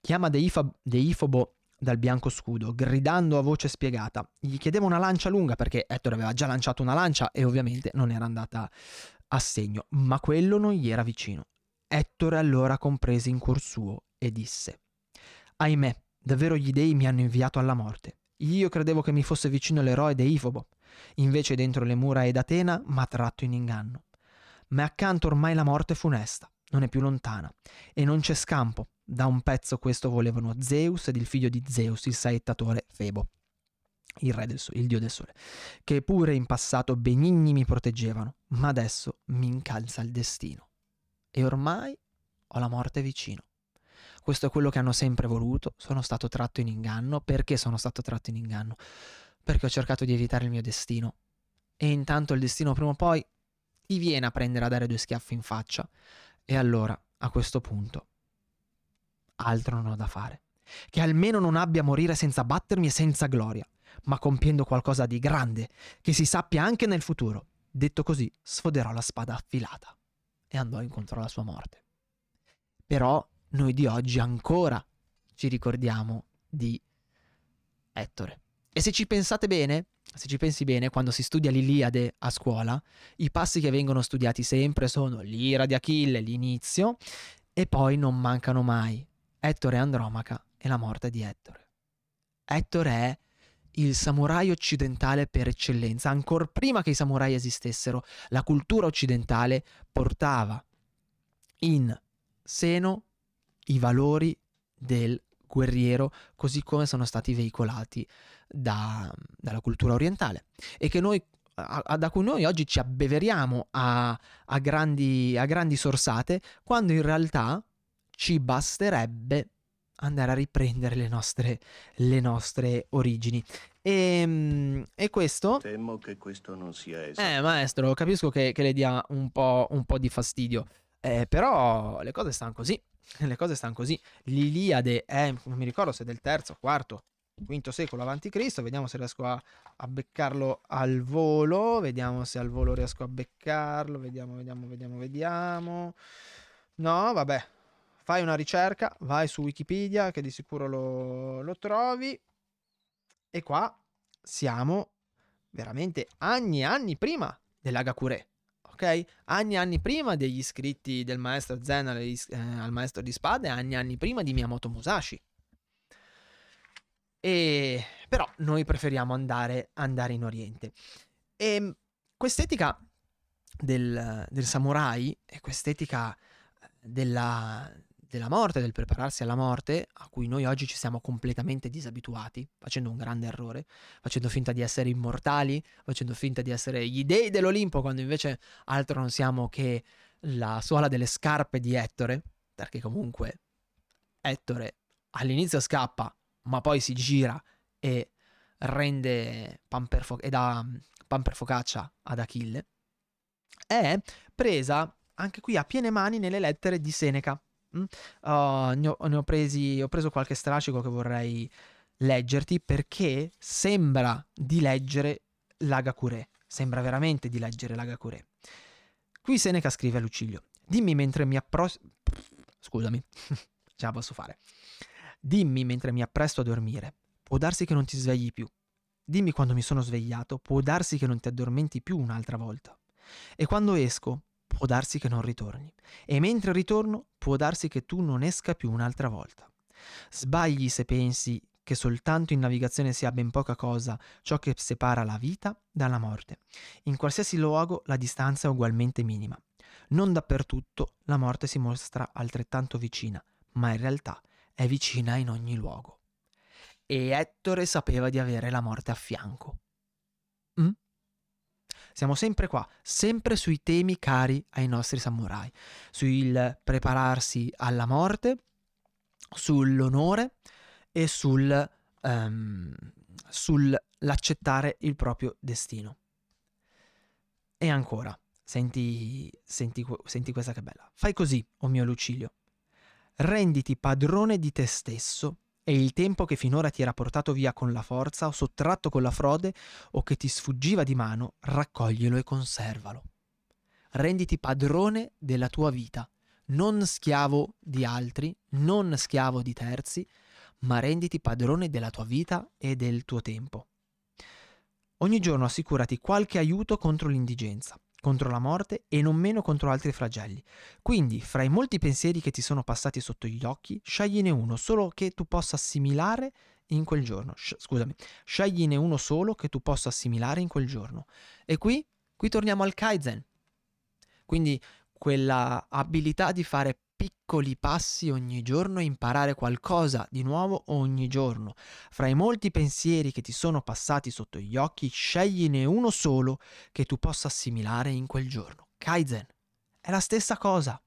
Chiama Deifab- Deifobo dal bianco scudo, gridando a voce spiegata. Gli chiedeva una lancia lunga perché Ettore aveva già lanciato una lancia e ovviamente non era andata a segno, ma quello non gli era vicino. Ettore allora comprese in cuor suo e disse: Ahimè, davvero gli dei mi hanno inviato alla morte. Io credevo che mi fosse vicino l'eroe Deifobo, invece dentro le mura ed Atena m'ha tratto in inganno. Ma accanto ormai la morte funesta, non è più lontana, e non c'è scampo. Da un pezzo questo volevano Zeus ed il figlio di Zeus, il saettatore Febo, il re del sole, il dio del sole, che pure in passato benigni mi proteggevano, ma adesso mi incalza il destino. E ormai ho la morte vicino. Questo è quello che hanno sempre voluto, sono stato tratto in inganno. Perché sono stato tratto in inganno? Perché ho cercato di evitare il mio destino. E intanto il destino prima o poi ti viene a prendere a dare due schiaffi in faccia. E allora, a questo punto, altro non ho da fare. Che almeno non abbia a morire senza battermi e senza gloria, ma compiendo qualcosa di grande, che si sappia anche nel futuro. Detto così, sfoderò la spada affilata e andò incontro alla sua morte. Però noi di oggi ancora ci ricordiamo di Ettore. E se ci pensate bene, se ci pensi bene, quando si studia l'Iliade a scuola, i passi che vengono studiati sempre sono l'ira di Achille, l'inizio, e poi non mancano mai Ettore Andromaca e la morte di Ettore. Ettore è il samurai occidentale per eccellenza. Ancora prima che i samurai esistessero, la cultura occidentale portava in seno i valori del guerriero così come sono stati veicolati da, dalla cultura orientale e che noi a, da cui noi oggi ci abbeveriamo a, a, grandi, a grandi sorsate, quando in realtà ci basterebbe andare a riprendere le nostre, le nostre origini. E, ehm, e, questo... Temo che questo non sia esatto. Eh, maestro, capisco che, che le dia un po', un po', di fastidio, eh, però le cose stanno così. Le cose stanno così. L'Iliade è, non mi ricordo se è del terzo, quarto, quinto secolo avanti Cristo. Vediamo se riesco a, a, beccarlo al volo. Vediamo se al volo riesco a beccarlo. Vediamo, vediamo, vediamo, vediamo. No, vabbè. Fai una ricerca, vai su Wikipedia che di sicuro lo, lo trovi. E qua siamo veramente anni e anni prima dell'Agakure ok? Anni e anni prima degli scritti del maestro Zen eh, al maestro di spade, anni e anni prima di Miyamoto Musashi. E però noi preferiamo andare, andare in Oriente. E quest'etica del, del samurai e quest'etica della, della morte, del prepararsi alla morte, a cui noi oggi ci siamo completamente disabituati, facendo un grande errore, facendo finta di essere immortali, facendo finta di essere gli dei dell'Olimpo, quando invece altro non siamo che la suola delle scarpe di Ettore, perché comunque Ettore all'inizio scappa, ma poi si gira e rende pan per fo- e dà pan per focaccia ad Achille, è presa anche qui a piene mani nelle lettere di Seneca Uh, ne, ho, ne ho, presi, ho preso qualche strascico che vorrei leggerti perché sembra di leggere l'Agakure. Sembra veramente di leggere l'Agakure. Qui Seneca scrive a Lucilio: Dimmi mentre mi appresto. Scusami, ce la posso fare. Dimmi mentre mi appresto a dormire. Può darsi che non ti svegli più. Dimmi quando mi sono svegliato. Può darsi che non ti addormenti più un'altra volta. E quando esco, può darsi che non ritorni. E mentre ritorno, può darsi che tu non esca più un'altra volta. Sbagli se pensi che soltanto in navigazione sia ben poca cosa ciò che separa la vita dalla morte. In qualsiasi luogo la distanza è ugualmente minima. Non dappertutto la morte si mostra altrettanto vicina, ma in realtà è vicina in ogni luogo. E Ettore sapeva di avere la morte a fianco. Siamo sempre qua, sempre sui temi cari ai nostri samurai, sul prepararsi alla morte, sull'onore e sul, um, sull'accettare il proprio destino. E ancora, Senti, senti, senti questa che bella. Fai così, o oh mio Lucilio. Renditi padrone di te stesso e il tempo che finora ti era portato via con la forza o sottratto con la frode o che ti sfuggiva di mano, raccoglielo e conservalo. Renditi padrone della tua vita, non schiavo di altri, non schiavo di terzi, ma renditi padrone della tua vita e del tuo tempo. Ogni giorno assicurati qualche aiuto contro l'indigenza, contro la morte e non meno contro altri flagelli. Quindi, fra i molti pensieri che ti sono passati sotto gli occhi, scegliene uno solo che tu possa assimilare in quel giorno. Sh- scusami, scegliene uno solo che tu possa assimilare in quel giorno. E qui, qui torniamo al Kaizen. Quindi quella abilità di fare piccoli passi ogni giorno e imparare qualcosa di nuovo ogni giorno. Fra i molti pensieri che ti sono passati sotto gli occhi, scegliene uno solo che tu possa assimilare in quel giorno. Kaizen. È la stessa cosa.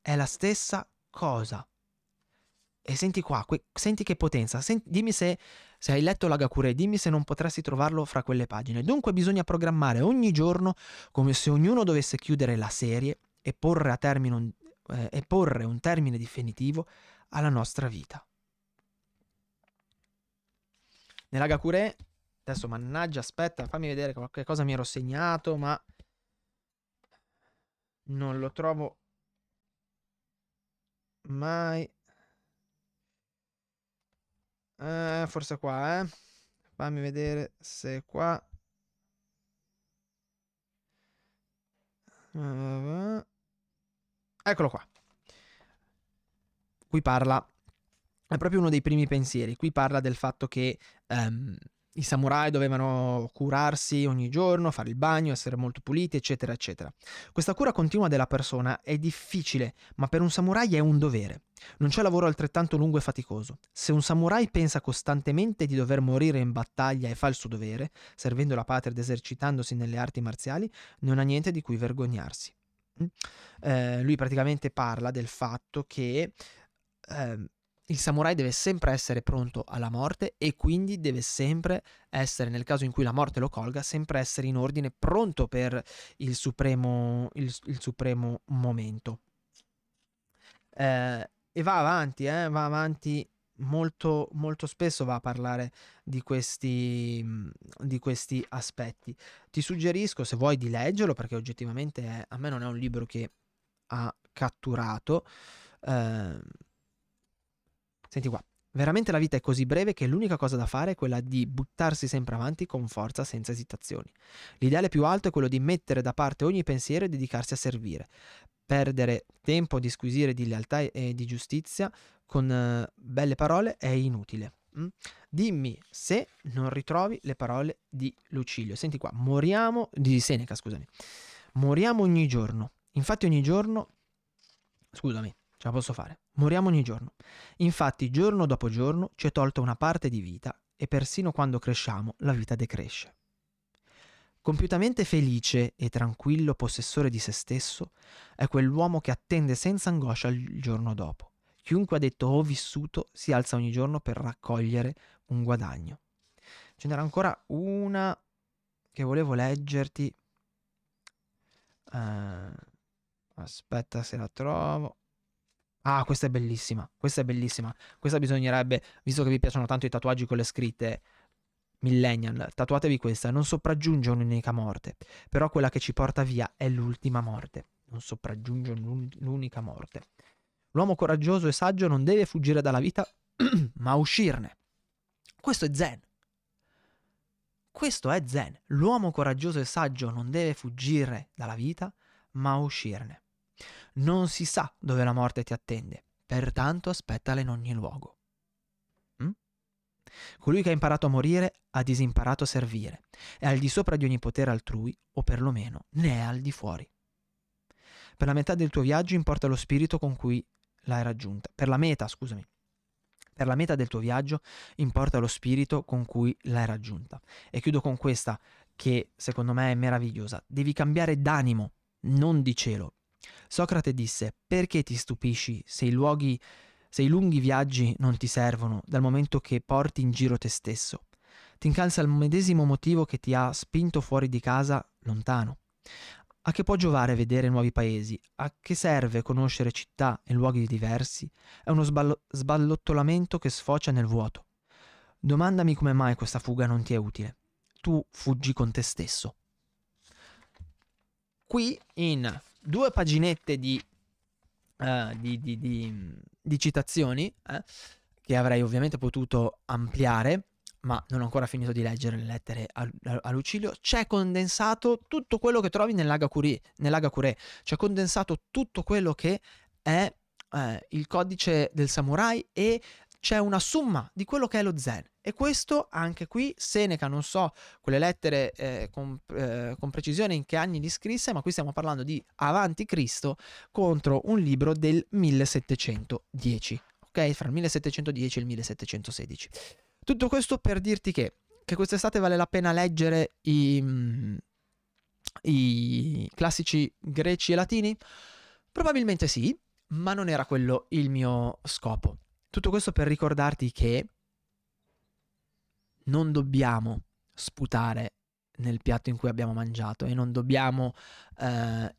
È la stessa cosa. E senti qua, que- senti che potenza. Senti, dimmi se, se, hai letto l'Agakure, dimmi se non potresti trovarlo fra quelle pagine. Dunque bisogna programmare ogni giorno come se ognuno dovesse chiudere la serie e porre termine un, eh, e porre un termine definitivo alla nostra vita. Nell'Agakure, adesso mannaggia, aspetta, fammi vedere qualche cosa mi ero segnato, ma non lo trovo mai. Eh, forse qua, eh. Fammi vedere se qua. Eccolo qua. Qui parla, è proprio uno dei primi pensieri, qui parla del fatto che um, i samurai dovevano curarsi ogni giorno, fare il bagno, essere molto puliti, eccetera, eccetera. Questa cura continua della persona è difficile, ma per un samurai è un dovere. Non c'è lavoro altrettanto lungo e faticoso. Se un samurai pensa costantemente di dover morire in battaglia e fa il suo dovere, servendo la patria ed esercitandosi nelle arti marziali, non ha niente di cui vergognarsi. Eh, lui praticamente parla del fatto che eh, il samurai deve sempre essere pronto alla morte e quindi deve sempre essere, nel caso in cui la morte lo colga, sempre essere in ordine, pronto per il supremo, il, il supremo momento. Eh, e va avanti, eh, va avanti molto, molto spesso va a parlare di questi, di questi aspetti. Ti suggerisco, se vuoi, di leggerlo, perché oggettivamente è, a me non è un libro che ha catturato. Eh, senti qua. Veramente la vita è così breve che l'unica cosa da fare è quella di buttarsi sempre avanti con forza, senza esitazioni. L'ideale più alto è quello di mettere da parte ogni pensiero e dedicarsi a servire. Perdere tempo di squisire di lealtà e di giustizia con uh, belle parole è inutile. Mm? Dimmi se non ritrovi le parole di Lucilio. Senti qua, moriamo di Seneca, scusami. Moriamo ogni giorno. Infatti ogni giorno Scusami, ce la posso fare. Moriamo ogni giorno. Infatti giorno dopo giorno ci è tolta una parte di vita e persino quando cresciamo la vita decresce. Compiutamente felice e tranquillo possessore di se stesso è quell'uomo che attende senza angoscia il giorno dopo Chiunque ha detto ho vissuto si alza ogni giorno per raccogliere un guadagno. Ce n'era ancora una che volevo leggerti. Uh, aspetta se la trovo. Ah, questa è bellissima. Questa è bellissima. Questa bisognerebbe, visto che vi piacciono tanto i tatuaggi con le scritte Millennial, tatuatevi questa. Non sopraggiunge un'unica morte, però quella che ci porta via è l'ultima morte. Non sopraggiunge l'unica morte. L'uomo coraggioso e saggio non deve fuggire dalla vita, ma uscirne. Questo è Zen. Questo è Zen. L'uomo coraggioso e saggio non deve fuggire dalla vita, ma uscirne. Non si sa dove la morte ti attende, pertanto aspettala in ogni luogo. Mm? Colui che ha imparato a morire ha disimparato a servire, è al di sopra di ogni potere altrui, o perlomeno ne è al di fuori. Per la metà del tuo viaggio importa lo spirito con cui l'hai raggiunta. Per la meta, scusami. Per la meta del tuo viaggio importa lo spirito con cui l'hai raggiunta. E chiudo con questa che secondo me è meravigliosa. Devi cambiare d'animo, non di cielo. Socrate disse: Perché ti stupisci se i luoghi, se i lunghi viaggi non ti servono dal momento che porti in giro te stesso? Ti incalza il medesimo motivo che ti ha spinto fuori di casa lontano. A che può giovare vedere nuovi paesi? A che serve conoscere città e luoghi diversi? È uno sballo- sballottolamento che sfocia nel vuoto. Domandami come mai questa fuga non ti è utile. Tu fuggi con te stesso. Qui in due paginette di, uh, di, di, di citazioni, eh, che avrei ovviamente potuto ampliare, ma non ho ancora finito di leggere le lettere a, a, a Lucilio, c'è condensato tutto quello che trovi nell'Agakure, nell'Agakure. c'è condensato tutto quello che è eh, il codice del samurai e c'è una somma di quello che è lo zen. E questo anche qui Seneca, non so quelle lettere eh, con, eh, con, precisione in che anni li scrisse, ma qui stiamo parlando di avanti Cristo contro un libro del 1710, ok? Fra il 1710 e il 1716. Tutto questo per dirti che, che quest'estate vale la pena leggere i, mm, i classici greci e latini? Probabilmente sì, ma non era quello il mio scopo. Tutto questo per ricordarti che non dobbiamo sputare nel piatto in cui abbiamo mangiato e non dobbiamo eh,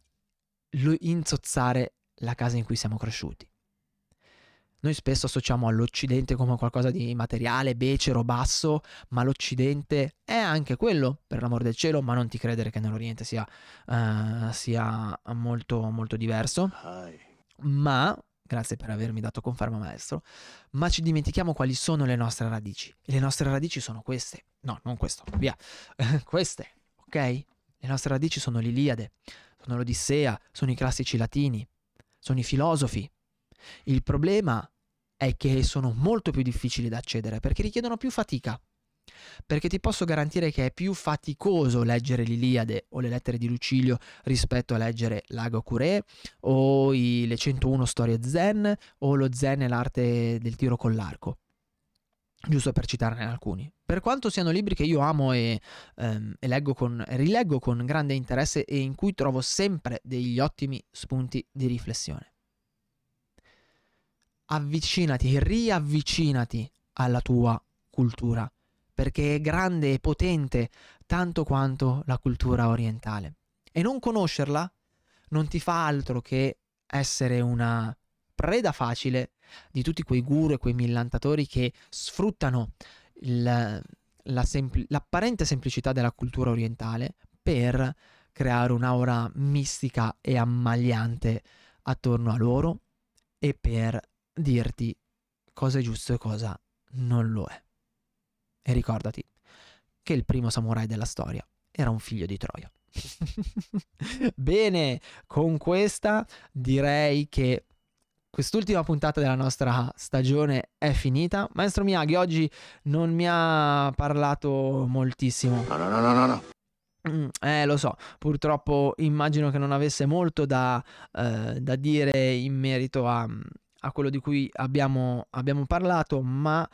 inzozzare la casa in cui siamo cresciuti. Noi spesso associamo all'Occidente come qualcosa di materiale, becero, basso, ma l'Occidente è anche quello, per l'amor del cielo, ma non ti credere che nell'Oriente sia, uh, sia molto, molto diverso. Ma, grazie per avermi dato conferma maestro, ma ci dimentichiamo quali sono le nostre radici. E le nostre radici sono queste. No, non questo, via. queste, ok? Le nostre radici sono l'Iliade, sono l'Odissea, sono i classici latini, sono i filosofi, il problema è che sono molto più difficili da accedere perché richiedono più fatica. Perché ti posso garantire che è più faticoso leggere l'Iliade o le lettere di Lucilio rispetto a leggere l'Ago Curé o i, le 101 storie zen o lo zen e l'arte del tiro con l'arco. Giusto per citarne alcuni. Per quanto siano libri che io amo e, ehm, e con, rileggo con grande interesse e in cui trovo sempre degli ottimi spunti di riflessione avvicinati, riavvicinati alla tua cultura, perché è grande e potente tanto quanto la cultura orientale. E non conoscerla non ti fa altro che essere una preda facile di tutti quei guru e quei millantatori che sfruttano il, la sempl- l'apparente semplicità della cultura orientale per creare un'aura mistica e ammagliante attorno a loro e per dirti cosa è giusto e cosa non lo è. E ricordati che il primo samurai della storia era un figlio di Troia. Bene, con questa direi che quest'ultima puntata della nostra stagione è finita. Maestro Miyagi oggi non mi ha parlato moltissimo. No, no, no, no, no. Mm, eh, lo so, purtroppo immagino che non avesse molto da, eh, da dire in merito a, a quello di cui abbiamo, abbiamo parlato, ma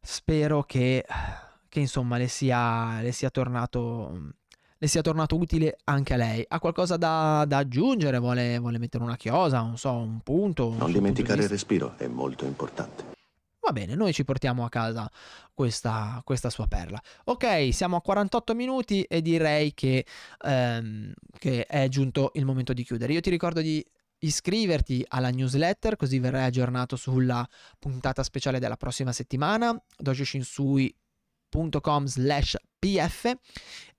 spero che, che insomma le sia, le sia tornato le sia tornato utile anche a lei. Ha qualcosa da, da aggiungere? Vuole, vuole, mettere una chiosa? Non so, un punto? Non dimenticare il respiro, è molto importante. Va bene, noi ci portiamo a casa questa, questa sua perla. Ok, siamo a 48 minuti e direi che, ehm, che è giunto il momento di chiudere. Io ti ricordo di iscriverti alla newsletter così verrai aggiornato sulla puntata speciale della prossima settimana dojoshinsui.com slash pf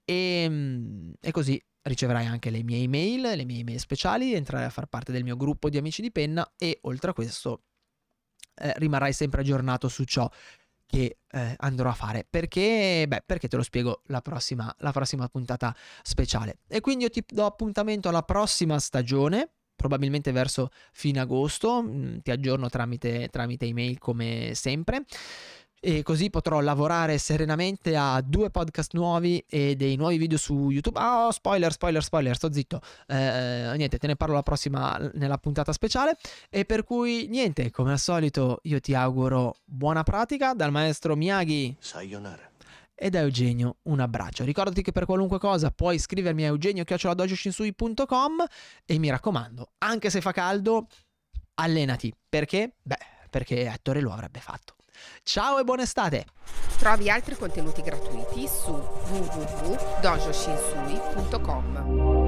e, mm, e così riceverai anche le mie email, le mie email speciali, entrerai a far parte del mio gruppo di amici di penna e oltre a questo eh, rimarrai sempre aggiornato su ciò che eh, andrò a fare. Perché, beh, perché te lo spiego la prossima, la prossima puntata speciale. E quindi io ti do appuntamento alla prossima stagione probabilmente verso fine agosto, mm, ti aggiorno tramite, tramite email come sempre e così potrò lavorare serenamente a due podcast nuovi e dei nuovi video su YouTube. Ah, oh, spoiler, spoiler, spoiler, sto zitto. Eh, niente, te ne parlo la prossima nella puntata speciale. E per cui, niente, come al solito, io ti auguro buona pratica dal maestro Miyagi. Sayonara e da Eugenio un abbraccio. Ricordati che per qualunque cosa puoi scrivermi a eugenio.com e mi raccomando, anche se fa caldo, allenati. Perché? Beh, perché Ettore lo avrebbe fatto. Ciao e buona estate! Trovi altri contenuti gratuiti su www.dojoshinsui.com